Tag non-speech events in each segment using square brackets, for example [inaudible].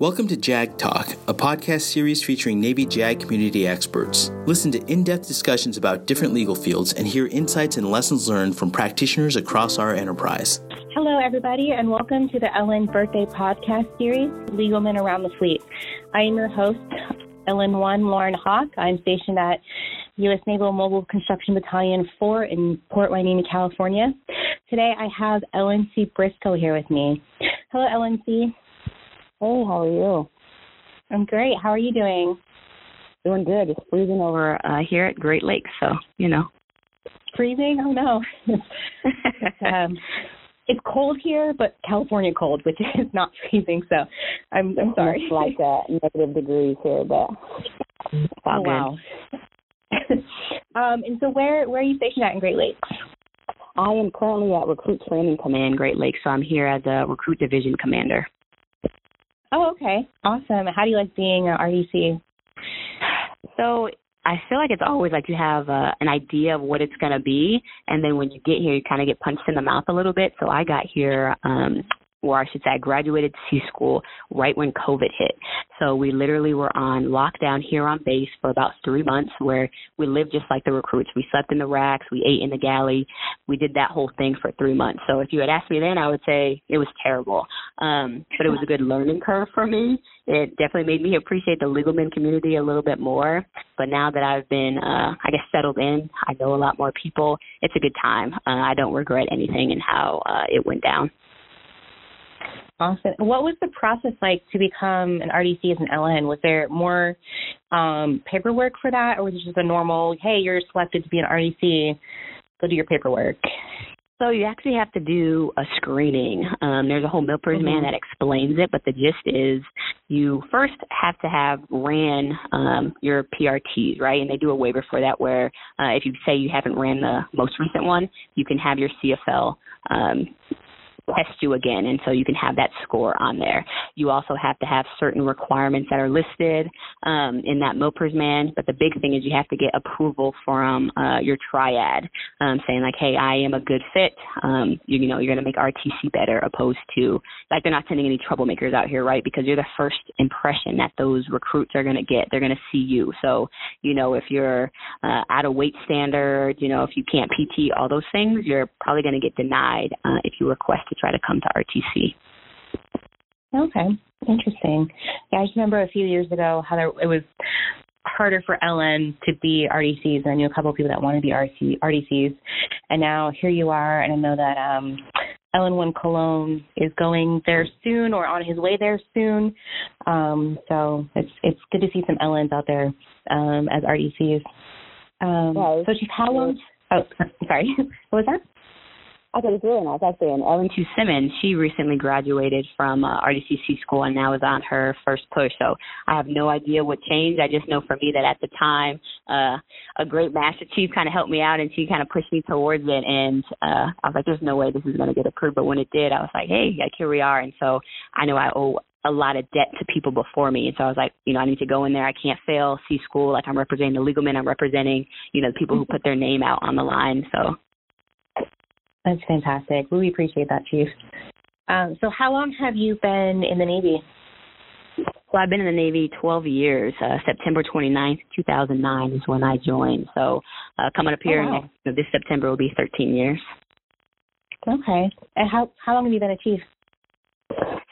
Welcome to JAG Talk, a podcast series featuring Navy JAG community experts. Listen to in depth discussions about different legal fields and hear insights and lessons learned from practitioners across our enterprise. Hello, everybody, and welcome to the LN Birthday Podcast Series, Legalmen Around the Fleet. I am your host, LN1 Lauren Hawk. I'm stationed at U.S. Naval Mobile Construction Battalion 4 in Port Hueneme, California. Today I have LNC. Briscoe here with me. Hello, LNC. Hey, how are you? I'm great. How are you doing? Doing good. It's freezing over uh, here at Great Lakes, so you know. Freezing? Oh no. it's, [laughs] um, it's cold here, but California cold, which [laughs] is not freezing. So I'm I'm sorry. It's like uh, negative degrees here, but oh, wow. [laughs] um, and so where where are you stationed at in Great Lakes? I am currently at Recruit Training Command Great Lakes, so I'm here as a recruit division commander. Oh, okay. Awesome. How do you like being at RDC? So I feel like it's always like you have uh, an idea of what it's going to be, and then when you get here, you kind of get punched in the mouth a little bit. So I got here um, or I should say, I graduated C school right when COVID hit. So we literally were on lockdown here on base for about three months where we lived just like the recruits. We slept in the racks, we ate in the galley. We did that whole thing for three months. So if you had asked me then, I would say it was terrible. Um, but it was a good learning curve for me. It definitely made me appreciate the legal men community a little bit more. But now that I've been, uh, I guess, settled in, I know a lot more people. It's a good time. Uh, I don't regret anything in how uh, it went down. Awesome. What was the process like to become an RDC as an LN? Was there more um, paperwork for that, or was it just a normal, hey, you're selected to be an RDC, go do your paperwork? So you actually have to do a screening. Um, there's a whole MILPERS mm-hmm. man that explains it, but the gist is you first have to have ran um, your PRTs, right? And they do a waiver for that where uh, if you say you haven't ran the most recent one, you can have your CFL um, test you again, and so you can have that score on there. You also have to have certain requirements that are listed um, in that MILPERS man, but the big thing is you have to get approval from uh, your triad, um, saying like, hey, I am a good fit. Um, you, you know, you're going to make RTC better, opposed to like they're not sending any troublemakers out here, right? Because you're the first impression that those recruits are going to get. They're going to see you. So, you know, if you're uh, out of weight standard, you know, if you can't PT, all those things, you're probably going to get denied uh, if you request to try to come to RTC. Okay, interesting. Yeah, I just remember a few years ago how there, it was harder for LN to be RDCs, and I knew a couple of people that wanted to be RC, RDCs, and now here you are, and I know that um, LN1 Cologne is going there soon or on his way there soon. Um, so it's it's good to see some LNs out there um, as RDCs. Um, so, she's how long? Oh, sorry. [laughs] what was that? I thought it was really nice. Actually, LN2 Simmons, she recently graduated from uh, RDCC school and now is on her first push. So I have no idea what changed. I just know for me that at the time, uh, a great master chief kind of helped me out and she kind of pushed me towards it. And uh, I was like, there's no way this is going to get approved. But when it did, I was like, hey, like here we are. And so I know I owe a lot of debt to people before me. And so I was like, you know, I need to go in there. I can't fail. C school, like I'm representing the legal men. I'm representing, you know, the people who put their name out on the line. So that's fantastic. We appreciate that, Chief. Um, so, how long have you been in the Navy? Well, I've been in the Navy 12 years. Uh, September 29th, 2009 is when I joined. So, uh, coming up here oh, wow. next, this September will be 13 years. Okay. And how how long have you been a chief?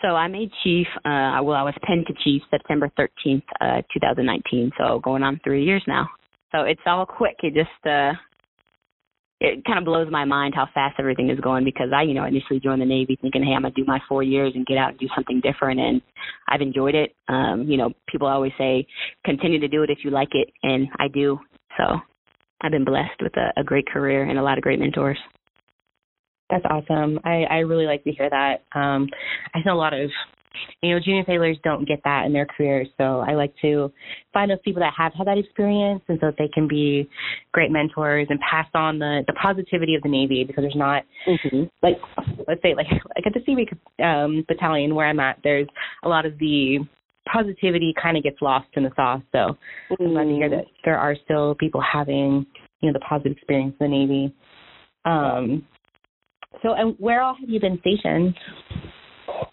So I'm a chief. Uh, well, I was penned to chief September 13th, uh, 2019. So going on three years now. So it's all quick. It just uh, it kind of blows my mind how fast everything is going because I, you know, initially joined the Navy thinking, hey, I'm gonna do my four years and get out and do something different, and I've enjoyed it. Um, you know, people always say, continue to do it if you like it, and I do. So I've been blessed with a, a great career and a lot of great mentors. That's awesome. I, I really like to hear that. Um, I know a lot of you know, junior sailors don't get that in their careers. So I like to find those people that have had that experience and so that they can be great mentors and pass on the, the positivity of the Navy because there's not mm-hmm. like let's say like [laughs] like at the Seabee um, battalion where I'm at, there's a lot of the positivity kind of gets lost in the sauce. So mm-hmm. I'm glad to hear that there are still people having, you know, the positive experience in the Navy. Um so and where all have you been stationed?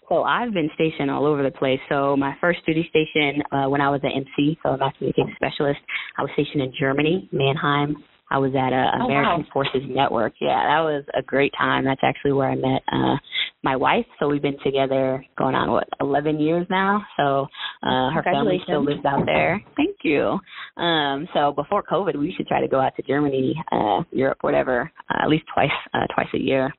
So I've been stationed all over the place. So my first duty station uh, when I was an MC, so communication specialist, I was stationed in Germany, Mannheim. I was at a oh, American wow. Forces Network. Yeah, that was a great time. That's actually where I met uh my wife. So we've been together going on what eleven years now. So uh her family still lives out there. Thank you. Um so before COVID, we should try to go out to Germany, uh Europe, whatever, uh, at least twice uh, twice a year.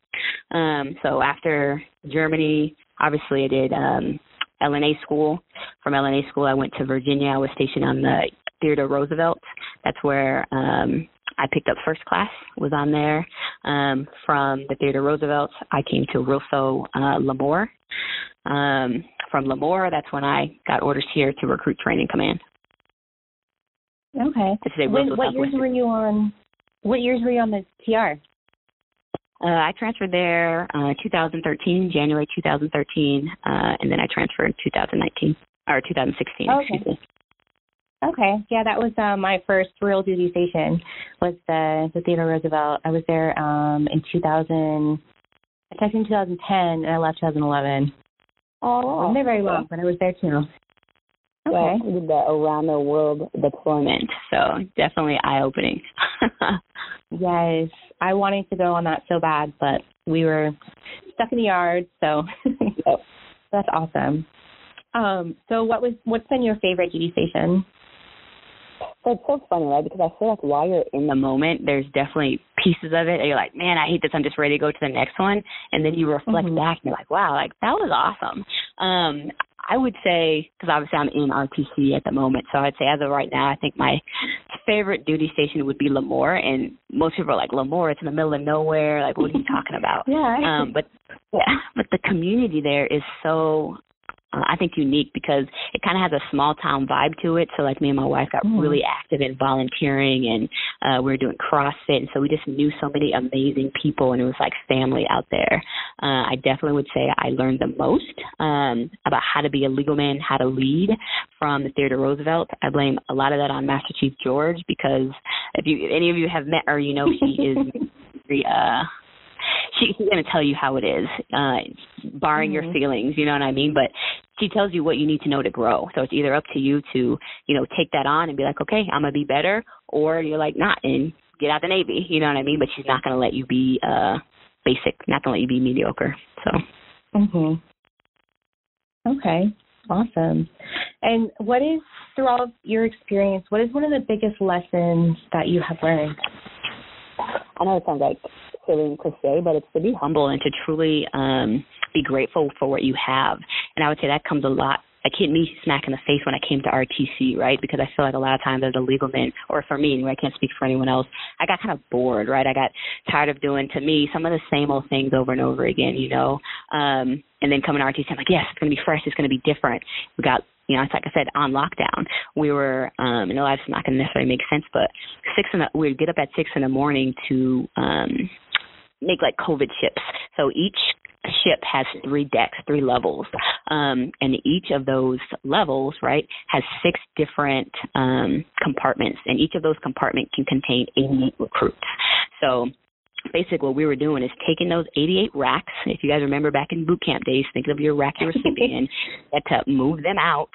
Um so after Germany, obviously I did um LNA school. From LNA school, I went to Virginia. I was stationed on the Theodore Roosevelt. That's where um I picked up first class, was on there. Um, from the Theodore Roosevelt, I came to RLSO uh, Lemoore. Um, from Lemoore, that's when I got orders here to recruit training command. Okay. When, what years were you on? What years were you on the TR? Uh, I transferred there uh, 2013, January 2013, uh, and then I transferred in 2019 or 2016. Okay. Excuse me. Okay, yeah, that was uh, my first real duty station. Was the the Theodore Roosevelt. I was there um in 2000. I checked in 2010 and I left 2011. Oh, I wasn't there very long, but I was there too. Okay. Did the around the world deployment, so definitely eye opening. [laughs] yes, I wanted to go on that so bad, but we were stuck in the yard, so [laughs] yep. that's awesome. Um, so what was what's been your favorite duty station? So it's so funny, right? Because I feel like while you're in the moment, there's definitely pieces of it. And you're like, man, I hate this. I'm just ready to go to the next one. And then you reflect mm-hmm. back and you're like, wow, like that was awesome. Um, I would say, because obviously I'm in RTC at the moment, so I'd say as of right now, I think my favorite duty station would be Lemoore. And most people are like, Lemoore, it's in the middle of nowhere. Like, what are you talking about? [laughs] yeah. Um, but yeah, but the community there is so uh, I think unique because it kind of has a small town vibe to it. So like me and my wife got mm. really active in volunteering and uh we were doing CrossFit and so we just knew so many amazing people and it was like family out there. Uh I definitely would say I learned the most um about how to be a legal man, how to lead from the Theodore Roosevelt. I blame a lot of that on Master Chief George because if you if any of you have met her, you know she is [laughs] very uh she, she's going to tell you how it is, uh, barring mm-hmm. your feelings. You know what I mean? But she tells you what you need to know to grow. So it's either up to you to, you know, take that on and be like, okay, I'm gonna be better, or you're like, not, and get out the Navy. You know what I mean? But she's not gonna let you be uh basic, not gonna let you be mediocre. So. Mhm. Okay. Awesome. And what is throughout your experience? What is one of the biggest lessons that you have learned? I know it sounds like silly and cliche, but it's to be humble and to truly um be grateful for what you have. And I would say that comes a lot like hit me smack in the face when I came to RTC, right? Because I feel like a lot of times as a legal man, or for me anyway, I can't speak for anyone else, I got kind of bored, right? I got tired of doing, to me, some of the same old things over and over again, you know? Um, and then coming to RTC, I'm like, yes, it's going to be fresh, it's going to be different. We got you know, it's like I said, on lockdown. We were, um, lot of it's not going to necessarily make sense, but six in the, we'd get up at six in the morning to um, make like COVID ships. So each ship has three decks, three levels, um, and each of those levels, right, has six different um, compartments, and each of those compartments can contain 88 recruits. So basically what we were doing is taking those 88 racks. If you guys remember back in boot camp days, think of your rack you were sleeping in. You [laughs] had to move them out,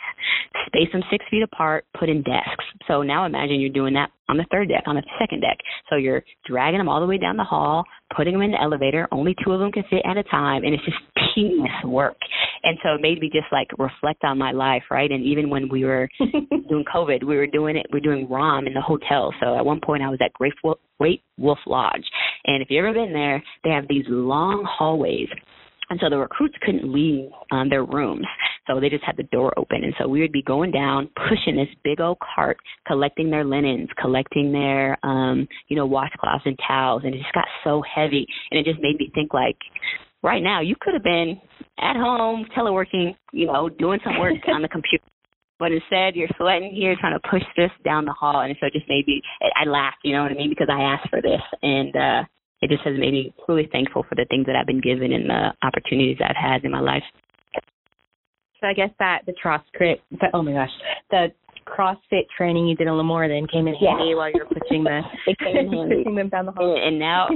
space them six feet apart, put in desks. So now imagine you're doing that on the third deck, on the second deck. So you're dragging them all the way down the hall, putting them in the elevator. Only two of them can fit at a time, and it's just [laughs] tedious work. And so it made me just like reflect on my life, right? And even when we were [laughs] doing COVID, we were doing it. We we're doing ROM in the hotel. So at one point, I was at Great Wolf, Great Wolf Lodge, and if you've ever been there, they have these long hallways and so the recruits couldn't leave um, their rooms. So they just had the door open. And so we would be going down, pushing this big old cart, collecting their linens, collecting their, um, you know, washcloths and towels. And it just got so heavy. And it just made me think like, right now, you could have been at home, teleworking, you know, doing some work on the [laughs] computer. But instead, you're sweating here trying to push this down the hall. And so it just made me, I laughed, you know what I mean? Because I asked for this. And, uh, it just has made me truly thankful for the things that I've been given and the opportunities I've had in my life. So I guess that the CrossFit, oh my gosh, the CrossFit training you did in Lemoore then came in handy while you were pushing the [laughs] [laughs] pushing them down the hall. And, and now,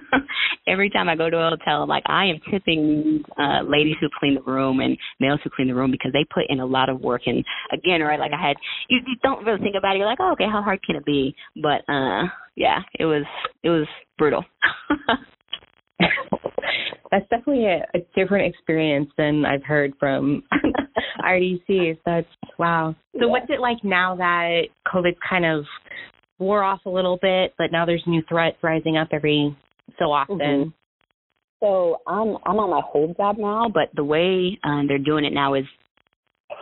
[laughs] every time I go to a hotel, I'm like, I am tipping uh ladies who clean the room and males who clean the room because they put in a lot of work. And again, right, like I had, you, you don't really think about it. You're like, oh, okay, how hard can it be? But uh yeah, it was it was brutal. [laughs] That's definitely a, a different experience than I've heard from [laughs] RDCs. That's wow. So, what's it like now that COVID's kind of wore off a little bit, but now there's new threats rising up every so often? Mm-hmm. So I'm I'm on my hold job now, but the way um, they're doing it now is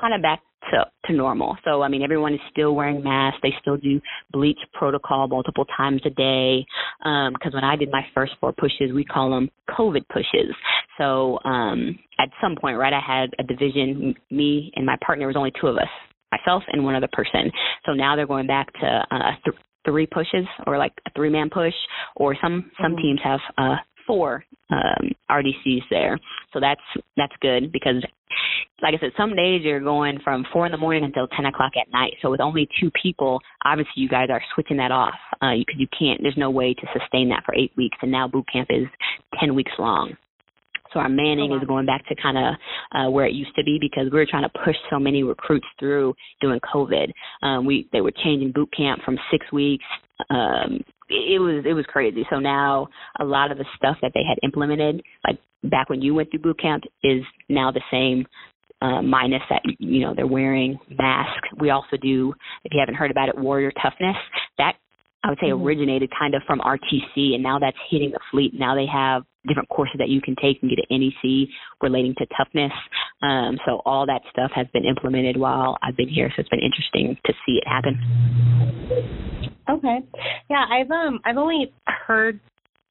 kind of back to to normal. So I mean, everyone is still wearing masks. They still do bleach protocol multiple times a day. Because um, when I did my first four pushes, we call them COVID pushes. So um, at some point, right, I had a division. Me and my partner was only two of us, myself and one other person. So now they're going back to uh, th- three pushes or like a three man push, or some some mm-hmm. teams have uh, four um, RDCs there. So that's that's good because, like I said, some days you're going from four in the morning until ten o'clock at night. So with only two people, obviously you guys are switching that off because uh, you can't. There's no way to sustain that for eight weeks, and now boot camp is ten weeks long. So our manning oh, wow. is going back to kind of uh, where it used to be because we were trying to push so many recruits through during COVID. Um, we they were changing boot camp from six weeks um, it was it was crazy. So now a lot of the stuff that they had implemented, like back when you went through boot camp, is now the same. Uh, minus that you know they're wearing masks. We also do, if you haven't heard about it, warrior toughness. That I would say mm-hmm. originated kind of from RTC, and now that's hitting the fleet. Now they have different courses that you can take and get an NEC relating to toughness. Um, so all that stuff has been implemented while I've been here. So it's been interesting to see it happen. Okay. Yeah, I've um I've only heard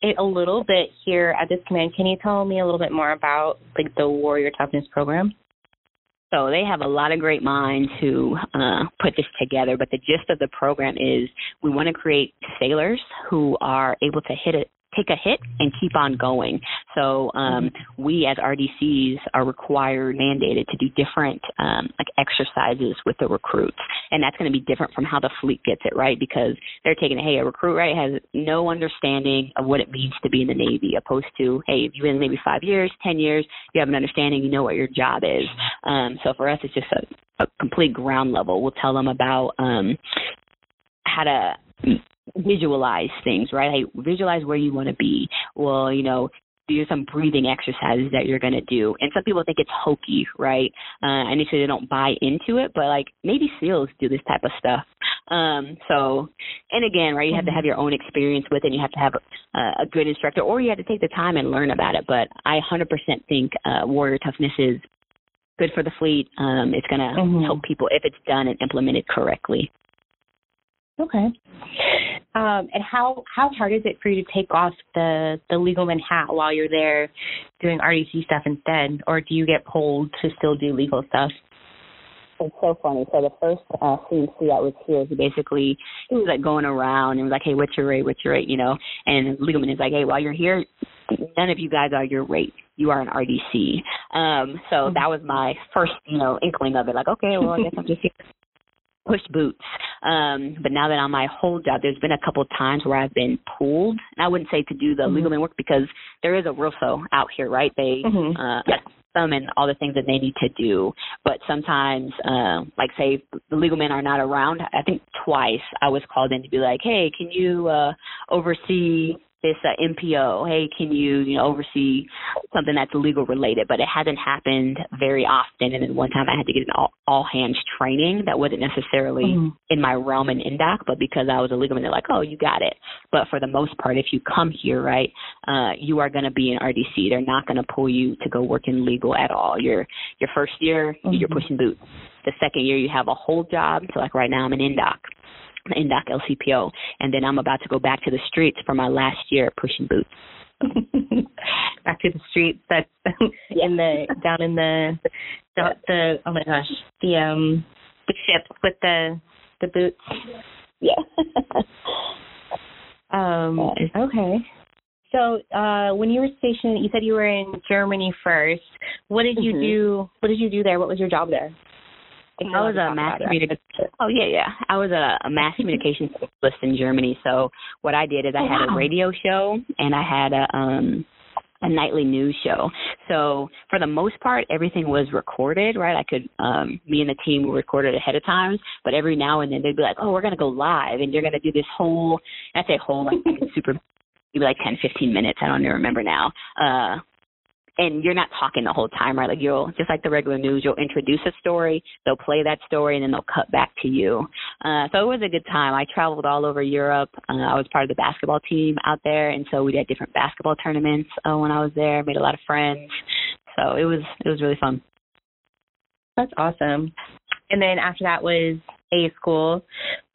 it a little bit here at this command. Can you tell me a little bit more about like the Warrior Toughness program? So they have a lot of great minds who uh, put this together, but the gist of the program is we want to create sailors who are able to hit it take a hit and keep on going. So um, we as RDCs are required, mandated to do different um, like exercises with the recruits, and that's going to be different from how the fleet gets it, right? Because they're taking, hey, a recruit right has no understanding of what it means to be in the Navy, opposed to, hey, if you've been in the Navy five years, ten years, you have an understanding, you know what your job is. Um, so for us, it's just a, a complete ground level. We'll tell them about um, how to visualize things, right? Hey, visualize where you want to be. Well, you know, do some breathing exercises that you're going to do. And some people think it's hokey, right? Uh, initially they don't buy into it, but like maybe SEALs do this type of stuff. Um, so, and again, right, you have to have your own experience with it. And you have to have a, a good instructor, or you have to take the time and learn about it. But I 100% think uh, warrior toughness is good for the fleet. Um, it's going to mm-hmm. help people if it's done and implemented correctly. Okay. Um, and how how hard is it for you to take off the the legalman hat while you're there doing RDC stuff instead, or do you get pulled to still do legal stuff? It's so funny. So the first uh, CMC that was here, he basically he was like going around and was like, "Hey, what's your rate? What's your rate?" You know, and legalman is like, "Hey, while you're here, none of you guys are your rate. You are an RDC." Um, so mm-hmm. that was my first, you know, inkling of it. Like, okay, well, I guess I'm just here push boots. Um, but now that I'm on my hold job, there's been a couple of times where I've been pulled. And I wouldn't say to do the mm-hmm. legal work because there is a RLSO out here, right? They mm-hmm. uh, yes. them and all the things that they need to do. But sometimes, uh, like say the legal men are not around. I think twice I was called in to be like, hey, can you uh, oversee this uh, MPO, hey, can you, you know, oversee something that's legal related? But it hasn't happened very often. And then one time I had to get an all, all hands training that wasn't necessarily mm-hmm. in my realm in INDOC, but because I was a legal man, they're like, oh, you got it. But for the most part, if you come here, right, uh, you are going to be in RDC. They're not going to pull you to go work in legal at all. Your your first year, mm-hmm. you're pushing boots. The second year, you have a hold job. So like right now, I'm an INDOC INDOC LCPO, and then I'm about to go back to the streets for my last year pushing boots. [laughs] back to the streets. [laughs] That's in the down in the, the the oh my gosh the um the ships with the the boots. Yeah. [laughs] um. Okay. So, uh, when you were stationed, you said you were in Germany first. What did you mm-hmm. do? What did you do there? What was your job there? I was a mass communication. Oh yeah, yeah. I was a, a mass [laughs] communication specialist in Germany. So what I did is I oh, had wow. a radio show and I had a um a nightly news show. So for the most part, everything was recorded, right? I could, um, me and the team were recorded ahead of time, but every now and then they'd be like, oh, we're going to go live and you're going to do this whole, I say whole, like super, [laughs] maybe like 10, 15 minutes. I don't even remember now. Uh, and you're not talking the whole time, right? Like you'll just like the regular news, you'll introduce a story, they'll play that story, and then they'll cut back to you. Uh, so it was a good time. I traveled all over Europe. Uh, I was part of the basketball team out there, and so we did different basketball tournaments uh, when I was there. Made a lot of friends. So it was it was really fun. That's awesome. And then after that was A school.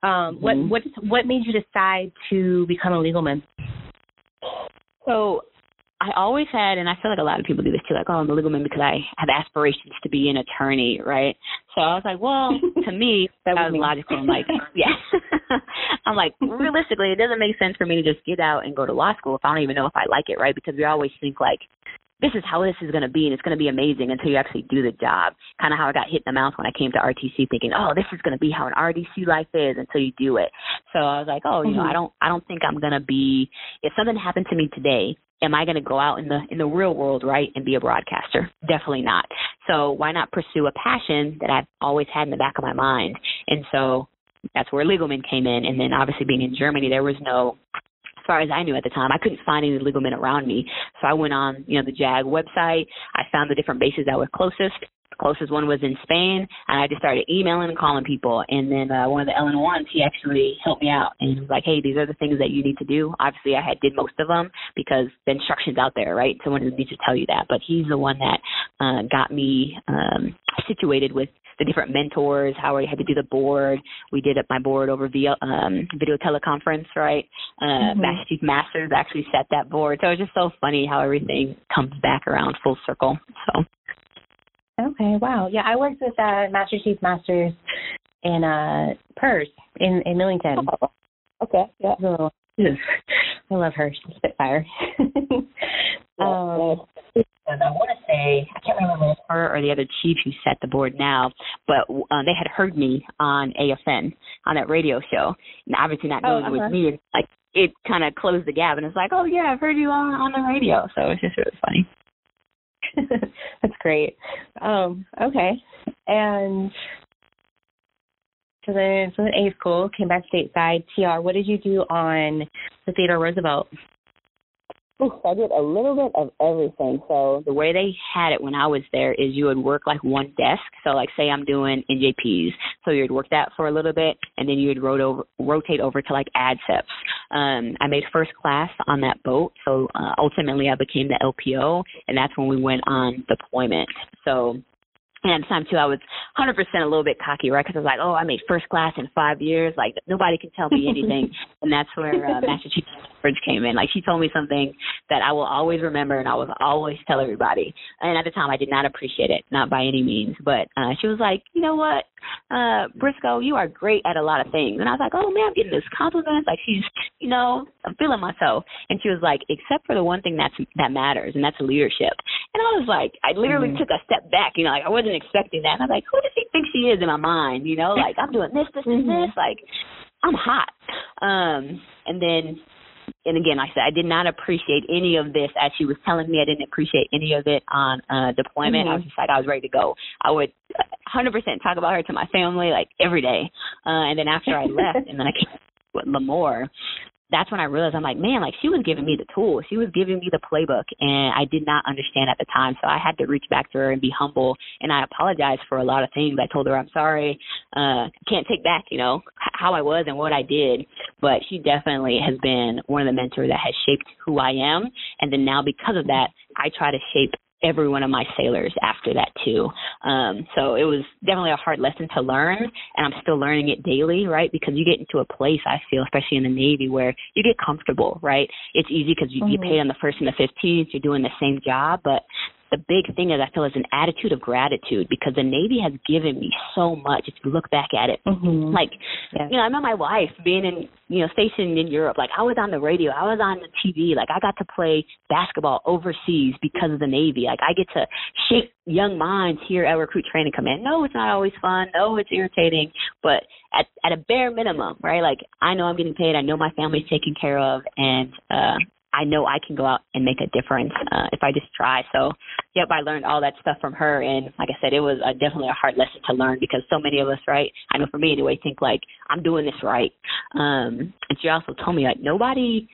Um, mm-hmm. What what what made you decide to become a legal man? So I always had, and I feel like a lot of people do this too, like, oh, I'm a legal man because I have aspirations to be an attorney, right? So I was like, well, [laughs] to me, that was logical. I'm like, [laughs] yeah. [laughs] I'm like, realistically, it doesn't make sense for me to just get out and go to law school if I don't even know if I like it, right? Because we always think like, this is how this is going to be and it's going to be amazing until you actually do the job. Kind of how I got hit in the mouth when I came to RTC thinking, oh, this is going to be how an RDC life is until you do it. So I was like, oh, you mm-hmm. know, I don't, I don't think I'm going to be, if something happened to me today am I going to go out in the in the real world, right, and be a broadcaster? Definitely not. So why not pursue a passion that I've always had in the back of my mind? And so that's where Legalman came in. And then obviously being in Germany, there was no as far as I knew at the time, I couldn't find any legal men around me. So I went on, you know, the JAG website. I found the different bases that were closest closest one was in Spain, and I just started emailing and calling people. And then uh, one of the LN1s, he actually helped me out and was like, "Hey, these are the things that you need to do." Obviously, I had did most of them because the instructions out there, right? Someone needs to tell you that. But he's the one that uh, got me um, situated with the different mentors, how I had to do the board. We did my board over via um, video teleconference, right? Uh, mm-hmm. Master Chief Masters actually set that board. So it's just so funny how everything comes back around full circle. So Okay, wow. Yeah, I worked with uh, Master Chief Masters in uh PERS in in Millington. Oh, okay, yeah. So, [laughs] I love her. She's a Spitfire. [laughs] um, and I want to say I can't remember her or the other chief who set the board now, but uh, they had heard me on AFN on that radio show, and obviously not knowing oh, uh-huh. it was uh-huh. me, like it kind of closed the gap, and it's like, oh yeah, I've heard you on on the radio, so it's just really funny. [laughs] That's great. Um, okay. And so then, so then A school came back stateside. TR, what did you do on the Theodore Roosevelt? I did a little bit of everything. So the way they had it when I was there is you would work like one desk. So like say I'm doing NJPs, so you'd work that for a little bit, and then you'd rot over, rotate over to like ADSEPs. Um, I made first class on that boat, so uh, ultimately I became the LPO, and that's when we went on deployment. So and at the time too, I was 100% a little bit cocky, right? Because I was like, oh, I made first class in five years. Like nobody can tell me anything. [laughs] and that's where uh, Master Chief Bridge came in. Like she told me something that I will always remember and I will always tell everybody. And at the time, I did not appreciate it, not by any means. But uh, she was like, you know what? Uh, Briscoe, you are great at a lot of things. And I was like, oh man, I'm getting this compliment. Like she's, you know, I'm feeling myself. And she was like, except for the one thing that's that matters, and that's leadership. And I was like, I literally mm-hmm. took a step back. You know, like I wasn't expecting that. And I was like, who does she think she is in my mind? You know, like I'm doing this, this, mm-hmm. and this. Like I'm hot. Um, and then and again, like I said, I did not appreciate any of this as she was telling me. I didn't appreciate any of it on uh, deployment. Mm-hmm. I was just like, I was ready to go. I would 100% talk about her to my family like every day. Uh, and then after I left, [laughs] and then I came with Lemoore, that's when I realized I'm like, man, like she was giving me the tools. She was giving me the playbook and I did not understand at the time. So I had to reach back to her and be humble and I apologized for a lot of things. I told her I'm sorry. Uh can't take back, you know, how I was and what I did. But she definitely has been one of the mentors that has shaped who I am. And then now because of that, I try to shape every one of my sailors after that too. Um, so it was definitely a hard lesson to learn, and I'm still learning it daily, right? Because you get into a place, I feel, especially in the Navy, where you get comfortable, right? It's easy because you, mm-hmm. you pay on the first and the 15th, you're doing the same job, but the big thing is I feel is an attitude of gratitude because the Navy has given me so much. If you look back at it, mm-hmm. like yeah. you know, I met my wife being in you know stationed in Europe. Like I was on the radio, I was on the TV. Like I got to play basketball overseas because of the Navy. Like I get to shape young minds here at Recruit Training Command. No, it's not always fun. No, it's irritating, but at at a bare minimum, right? Like I know I'm getting paid. I know my family's taken care of, and uh I know I can go out and make a difference uh, if I just try. So, yep, I learned all that stuff from her, and like I said, it was uh, definitely a hard lesson to learn because so many of us, right? I know for me anyway, think like I'm doing this right. Um, and she also told me like nobody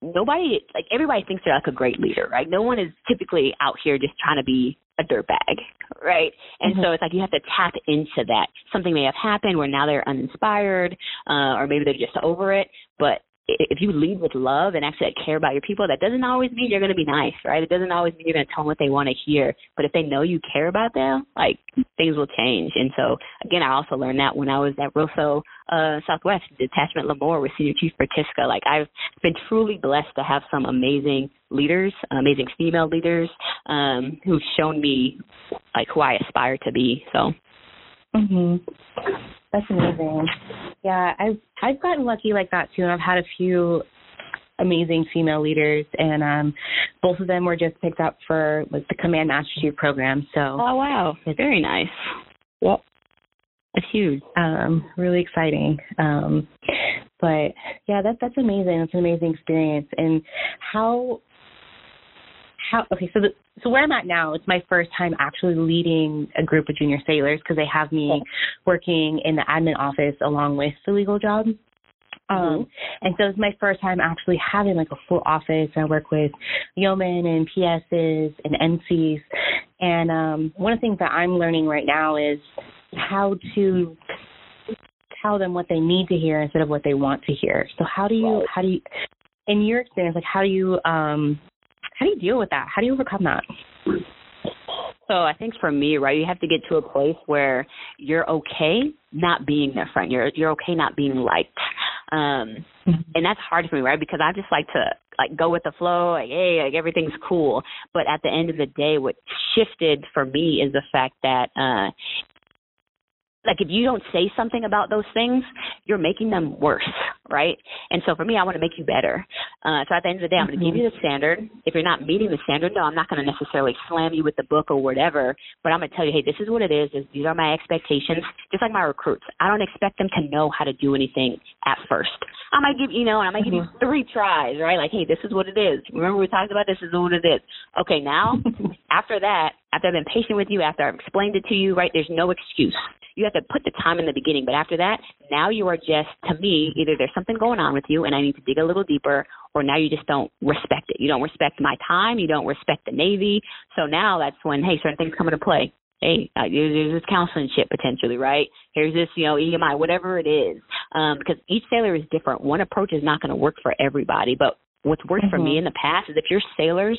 nobody like everybody thinks they're like a great leader, right? No one is typically out here just trying to be a dirtbag, right? And mm-hmm. so it's like you have to tap into that. Something may have happened where now they're uninspired, uh, or maybe they're just over it, but if you lead with love and actually care about your people, that doesn't always mean you're going to be nice, right? It doesn't always mean you're going to tell them what they want to hear. But if they know you care about them, like things will change. And so, again, I also learned that when I was at RLSO uh, Southwest Detachment Lemoore with Senior Chief Bertiska. Like I've been truly blessed to have some amazing leaders, amazing female leaders, um, who've shown me like who I aspire to be. So. Mhm. That's amazing. Yeah, I've I've gotten lucky like that too, and I've had a few amazing female leaders, and um, both of them were just picked up for like the Command Master Chief program. So oh wow, very nice. Well, it's huge. Um, really exciting. Um, but yeah, that that's amazing. That's an amazing experience. And how how okay so the so where i'm at now it's my first time actually leading a group of junior sailors because they have me working in the admin office along with the legal job. Um mm-hmm. and so it's my first time actually having like a full office. I work with yeomen and ps's and ncs and um one of the things that i'm learning right now is how to tell them what they need to hear instead of what they want to hear. So how do you how do you in your experience like how do you um how do you deal with that? How do you overcome that? So I think for me, right, you have to get to a place where you're okay not being their friend. You're you're okay not being liked. Um mm-hmm. and that's hard for me, right? Because I just like to like go with the flow, like hey, like everything's cool. But at the end of the day what shifted for me is the fact that uh like if you don't say something about those things, you're making them worse, right? And so for me, I want to make you better. Uh, so at the end of the day, I'm going to give you the standard. If you're not meeting the standard, no, I'm not going to necessarily slam you with the book or whatever, but I'm going to tell you, hey, this is what it is. These are my expectations. Just like my recruits, I don't expect them to know how to do anything at first. I might give you know, and I might give you mm-hmm. three tries, right? Like, hey, this is what it is. Remember we talked about this is what it is. Okay, now [laughs] after that, after I've been patient with you, after I've explained it to you, right? There's no excuse. You have to put the time in the beginning, but after that, now you are just to me either there's something going on with you and I need to dig a little deeper, or now you just don't respect it. You don't respect my time. You don't respect the Navy. So now that's when hey, certain things come into play hey, uh, there's this counseling chit potentially, right? Here's this, you know, EMI, whatever it is. Um, because each sailor is different. One approach is not going to work for everybody, but what's worked mm-hmm. for me mm-hmm. in the past is if your sailors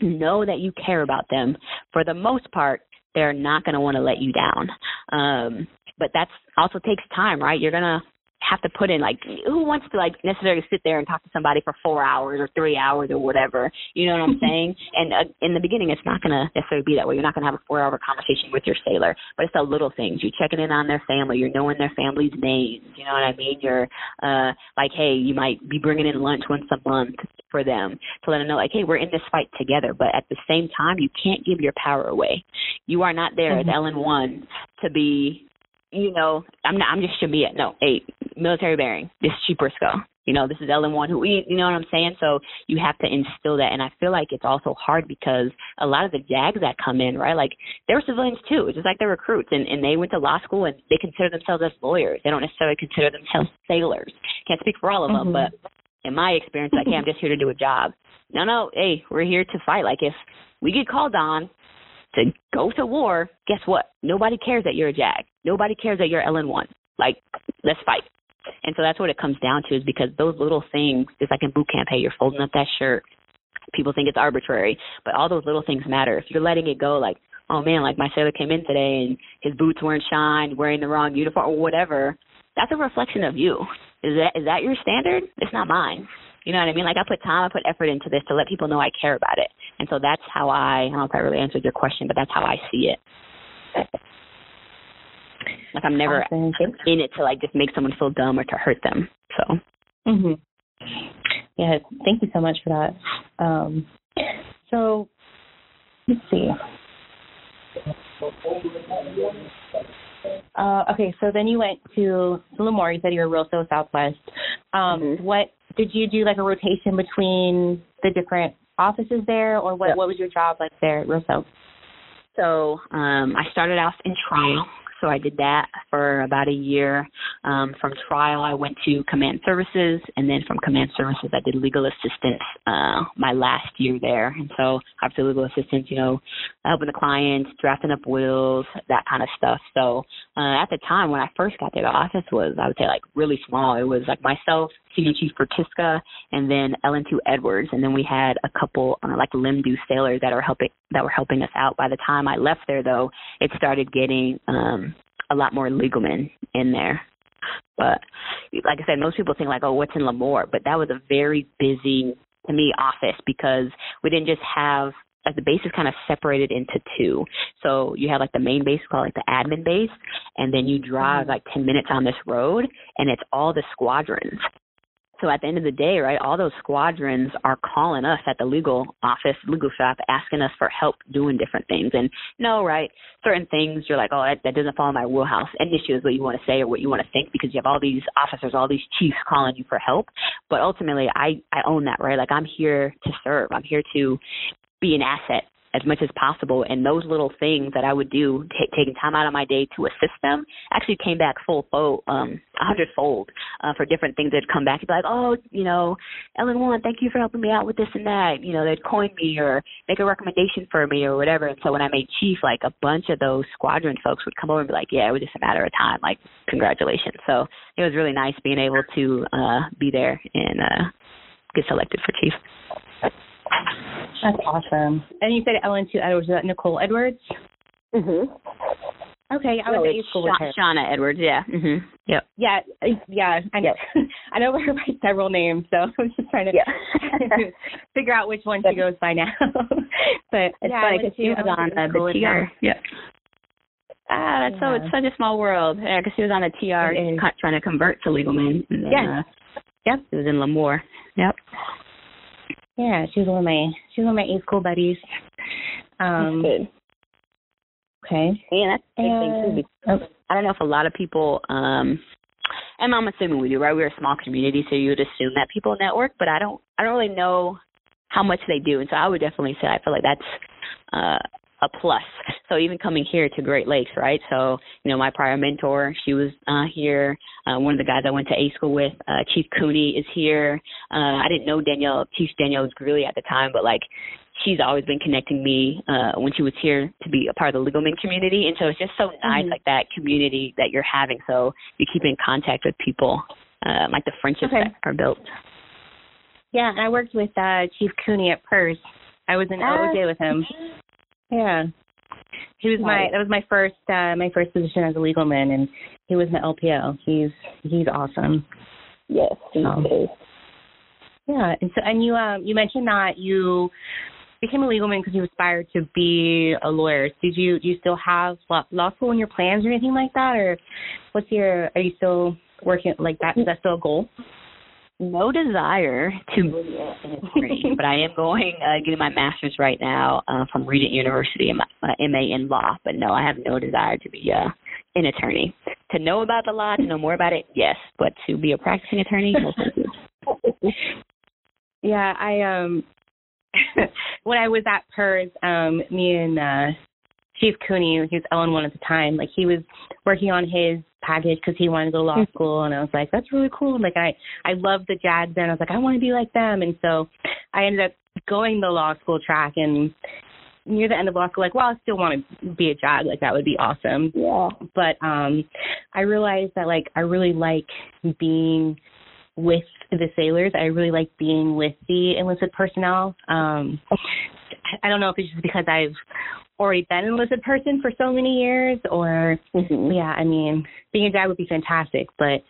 know that you care about them, for the most part, they're not going to want to let you down. Um, but that's also takes time, right? You're going to have to put in like who wants to like necessarily sit there and talk to somebody for four hours or three hours or whatever? You know what i'm [laughs] saying? And uh, in the beginning it's not going to necessarily be that way. You're not going to have a four hour conversation with your sailor but it's the little things. You're checking in on their family. You're knowing their family's names. You know what i mean? You're uh like hey you might be bringing in lunch once a month for them to let them know like hey we're in this fight together. But at the same time you can't give your power away. You are not there mm-hmm. as LN1 to be you know, I'm not, I'm just Shamia. No, hey, military bearing. This is Chief Briscoe. You know, this is LN1 who we, you know what I'm saying? So you have to instill that. And I feel like it's also hard because a lot of the JAGs that come in, right, like they're civilians too, just like they're recruits. And, and they went to law school and they consider themselves as lawyers. They don't necessarily consider themselves sailors. Can't speak for all of them, mm-hmm. but in my experience, like, hey, I'm just here to do a job. No, no, hey, we're here to fight. Like if we get called on to go to war, guess what? Nobody cares that you're a JAG. Nobody cares that you're LN1. Like, let's fight. And so that's what it comes down to is because those little things, just like in boot camp, hey, you're folding up that shirt. People think it's arbitrary, but all those little things matter. If you're letting it go, like, oh man, like my sailor came in today and his boots weren't shined, wearing the wrong uniform or whatever, that's a reflection of you. Is that is that your standard? It's not mine. You know what I mean? Like I put time, I put effort into this to let people know I care about it. And so that's how I, I don't know if I really answered your question, but that's how I see it. Like I'm never awesome. in it to like just make someone feel dumb or to hurt them. So. Mhm. Yeah. Thank you so much for that. Um, so let's see. Uh, okay, so then you went to Lemoore. You said you were RLSO Southwest. Um, mm-hmm. What did you do? Like a rotation between the different offices there, or what? What was your job like there at RLSO? So um, I started off in trial so I did that for about a year. Um, from trial, I went to command services, and then from command services, I did legal assistance uh, my last year there. And so, obviously, legal assistance, you know, helping the clients, drafting up wills, that kind of stuff. So, uh, at the time when I first got there, the office was, I would say, like really small. It was like myself, Senior Chief Bertiska, and then LN2 Edwards, and then we had a couple uh, like Limdu sailors that are helping that were helping us out. By the time I left there, though, it started getting um, a lot more legalmen in there. But like I said, most people think like, oh, what's in Lemoore? But that was a very busy to me office because we didn't just have like the base is kind of separated into two. So you have like the main base called like the admin base, and then you drive mm-hmm. like 10 minutes on this road, and it's all the squadrons. So at the end of the day, right, all those squadrons are calling us at the legal office, legal shop, asking us for help doing different things. And no, right, certain things you're like, oh, that, that doesn't fall in my wheelhouse. And issue is what you want to say or what you want to think because you have all these officers, all these chiefs calling you for help. But ultimately, I I own that, right? Like I'm here to serve. I'm here to be an asset as much as possible. And those little things that I would do, t- taking time out of my day to assist them, actually came back full fold, um, a hundredfold uh, for different things that come back. You'd be like, oh, you know, LN1, thank you for helping me out with this and that. You know, they'd coin me or make a recommendation for me or whatever. And so when I made chief, like a bunch of those squadron folks would come over and be like, yeah, it was just a matter of time. Like, congratulations. So it was really nice being able to uh, be there and uh, get selected for chief. That's awesome. And you said LN2 Edwards. Is that Nicole Edwards? Mhm. Okay, I was no, at school with her. Shauna Edwards. Yeah. Mhm. Yep. Yeah. Yeah. I know. [laughs] I know her by several names, so [laughs] I'm just trying to yeah. [laughs] figure out which one she goes by now. but it's yeah, funny because she was on the TR. Yep. Ah, that's yeah. so. It's such a small world. Yeah, because she was on a TR trying to convert to legal men. Yeah. Uh, yep. It was in Lemoore. Yep. Yeah, she was one of my she was one of my A school buddies. Um, that's good. Okay. Yeah, that's a big uh, thing too. Because I don't know if a lot of people um and I'm assuming we do, right? We're a small community, so you would assume that people network, but I don't I don't really know how much they do. And so I would definitely say I feel like that's uh a plus. So even coming here to Great Lakes, right? So, you know, my prior mentor, she was uh here. Uh, one of the guys I went to A school with, uh, Chief Cooney is here. Uh, I didn't know Danielle, Chief Danielle Greeley at the time, but like she's always been connecting me uh when she was here to be a part of the legal men community. And so it's just so nice mm-hmm. like that community that you're having. So you keep in contact with people, uh, like the friendships okay. that are built. Yeah, and I worked with uh Chief Cooney at PERS. I was in uh, OJ with him. Yeah. He was my that was my first uh my first position as a legal man and he was my LPO. He's he's awesome. Yes, he um, is. Yeah, and so and you um you mentioned that you became a legal man because you aspired to be a lawyer. Did you do you still have law, law school in your plans or anything like that, or what's your are you still working like that? Is that still a goal? No desire to be an attorney, but I am going uh, getting my master's right now uh, from Regent University, in my, uh, MA in law. But no, I have no desire to be uh, an attorney. To know about the law, to know more about it, yes, but to be a practicing attorney, no thank you. [laughs] yeah, I um [laughs] when I was at PERS, um, me and uh Chief Cooney, he was LN1 at the time, like he was working on his package because he wanted to go to law mm-hmm. school, and I was like, that's really cool. Like I I love the JAG band. I was like, I want to be like them, and so I ended up going the law school track and near the end of law school, like, well, I still want to be a JAG. Like that would be awesome. Yeah. But um, I realized that like I really like being with the sailors. I really like being with the enlisted personnel. Um, I don't know if it's just because I've already been an enlisted person for so many years or mm-hmm. yeah i mean being a dad would be fantastic but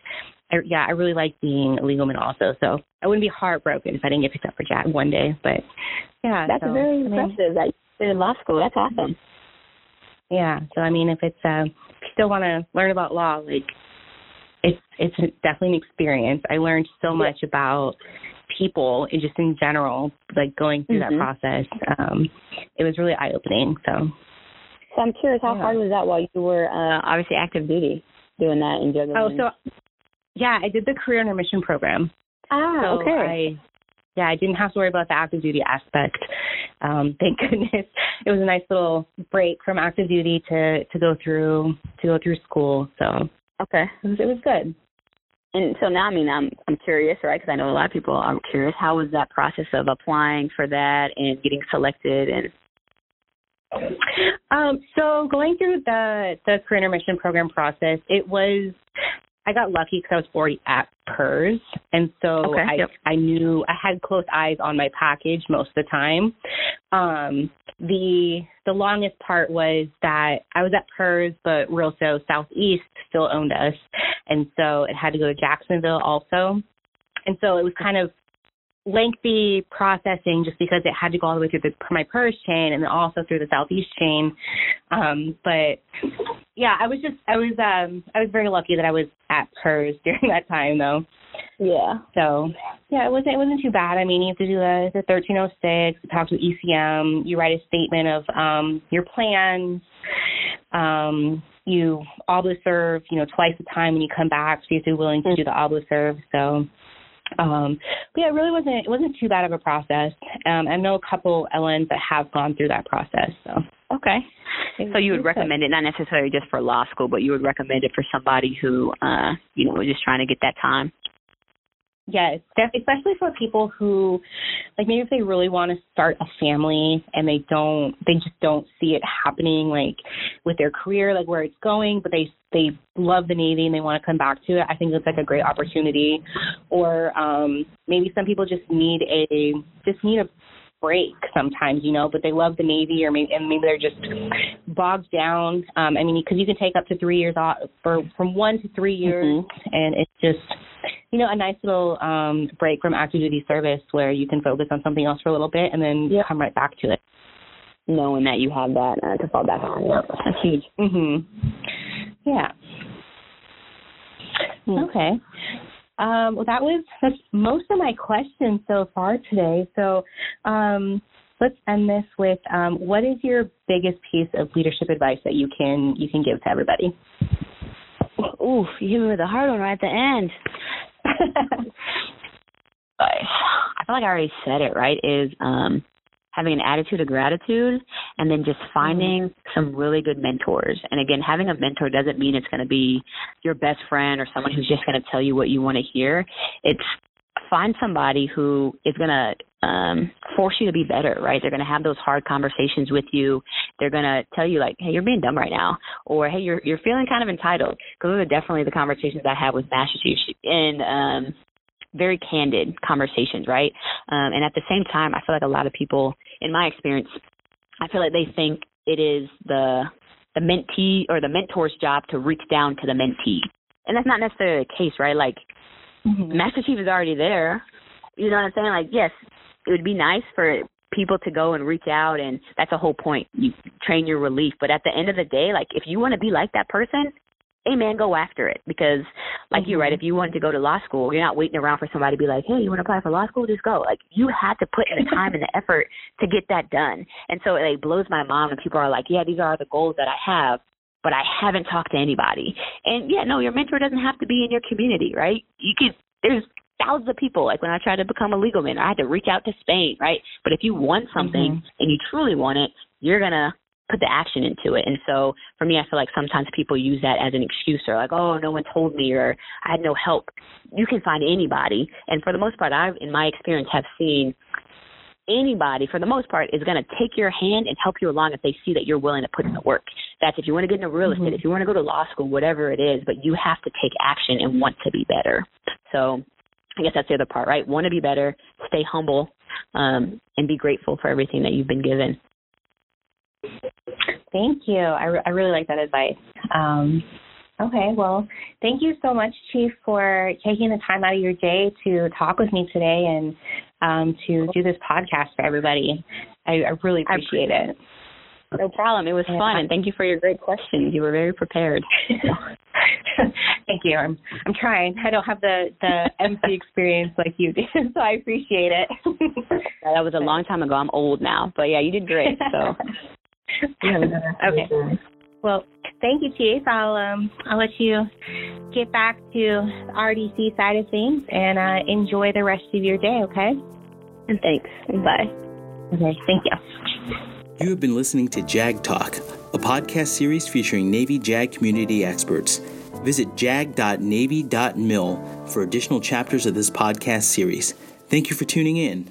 I, yeah, I really like being a legal legalman also. So I wouldn't be heartbroken if I didn't get picked up for JAG one day. But yeah, that's so, very impressive. I mean, that you in law school. That's awesome. Yeah. So I mean, if it's uh, if you still want to learn about law, like it's it's definitely an experience. I learned so much about people and just in general, like going through mm-hmm. that process. Um, it was really eye opening. So. So I'm curious, how yeah. hard was that while you were uh, obviously active duty doing that in juggling? Oh, so yeah, I did the career intermission program. Ah, so okay. I, yeah, I didn't have to worry about the active duty aspect. Um, [laughs] thank goodness. It was a nice little break from active duty to to go through to go through school. So okay, it was, it was good. And so now, I mean, I'm I'm curious, right? Because I know a lot of people are curious. How was that process of applying for that and getting selected and um, so going through the the career intermission program process, it was I got lucky because I was already at PERS, and so okay, I yep. I knew I had close eyes on my package most of the time. Um, the the longest part was that I was at PERS, but RLSO Southeast still owned us, and so it had to go to Jacksonville also, and so it was kind of lengthy processing just because it had to go all the way through the, my PERS chain and then also through the southeast chain. Um, but yeah, I was just I was um I was very lucky that I was at PERS [laughs] during that time though. Yeah. So yeah, it wasn't it wasn't too bad. I mean, you have to do the the thirteen oh six, talk to ECM, you write a statement of um your plans. Um you serve, you know, twice the time when you come back, so you have to be willing to do the serve. So um, but yeah, it really wasn't it wasn't too bad of a process. Um, I know a couple LNs that have gone through that process. So okay, so you would recommend it not necessarily just for law school, but you would recommend it for somebody who uh, you know was just trying to get that time. Yes, especially for people who, like, maybe if they really want to start a family and they don't, they just don't see it happening, like, with their career, like where it's going, but they they love the Navy and they want to come back to it. I think it's like a great opportunity. Or um maybe some people just need a just need a break sometimes, you know, but they love the Navy or maybe and maybe they're just bogged down. Um, I mean, because you can take up to three years off for from one to three years, mm-hmm. and it's just you know a nice little um break from active duty service where you can focus on something else for a little bit and then yep. come right back to it. Knowing that you have that uh, to fall back on, yeah, that's huge. Mhm. Yeah. Mm. Okay. Um, well, that was that's most of my questions so far today. So um, let's end this with um, what is your biggest piece of leadership advice that you can you can give to everybody? Ooh, you hit me with a hard one right at the end. [laughs] I feel like I already said it. Right? Is um, having an attitude of gratitude and then just finding mm-hmm. some really good mentors. And again, having a mentor doesn't mean it's going to be your best friend or someone who's just going to tell you what you want to hear. It's find somebody who is going to um force you to be better right they're going to have those hard conversations with you they're going to tell you like hey you're being dumb right now or hey you're you're feeling kind of entitled because those are definitely the conversations i have with master chiefs and um very candid conversations, right? Um, and at the same time, I feel like a lot of people, in my experience, I feel like they think it is the the mentee or the mentor's job to reach down to the mentee, and that's not necessarily the case, right? Like mm-hmm. Master Chief is already there. You know what I'm saying? Like, yes, it would be nice for people to go and reach out and that's the whole point you train your relief but at the end of the day like if you want to be like that person hey man, go after it because like mm-hmm. you're right, if you wanted to go to law school, you're not waiting around for somebody to be like, Hey, you wanna apply for law school? Just go. Like you had to put in the time and the [laughs] effort to get that done. And so it like, blows my mind when people are like, Yeah, these are the goals that I have but I haven't talked to anybody. And yeah, no, your mentor doesn't have to be in your community, right? You could there's thousands of people. Like when I tried to become a legal man, I had to reach out to Spain, right? But if you want something mm-hmm. and you truly want it, you're gonna put the action into it. And so for me, I feel like sometimes people use that as an excuse or like, oh, no one told me or I had no help. You can find anybody. And for the most part, I've, in my experience, have seen anybody, for the most part, is going to take your hand and help you along if they see that you're willing to put in the work. That's if you want to get into real estate, mm-hmm. if you want to go to law school, whatever it is, but you have to take action and want to be better. So I guess that's the other part, right? Want to be better, stay humble, um, and be grateful for everything that you've been given. Thank you. I, re- I really like that advice. Um, Okay, well, thank you so much, Chief, for taking the time out of your day to talk with me today and um, to do this podcast for everybody. I, I really appreciate I, it. No problem. It was fun, and thank you for your great questions. You were very prepared. [laughs] thank you. I'm I'm trying. I don't have the the MC experience like you did, [laughs] so I appreciate it. that was a long time ago. I'm old now, but yeah, you did great. So. [laughs] okay. Well, thank you, Chief. I'll um I'll let you get back to the RDC side of things and uh, enjoy the rest of your day. Okay. And thanks. Bye. Okay. Thank you. You have been listening to JAG Talk, a podcast series featuring Navy JAG community experts. Visit jag.navy.mil for additional chapters of this podcast series. Thank you for tuning in.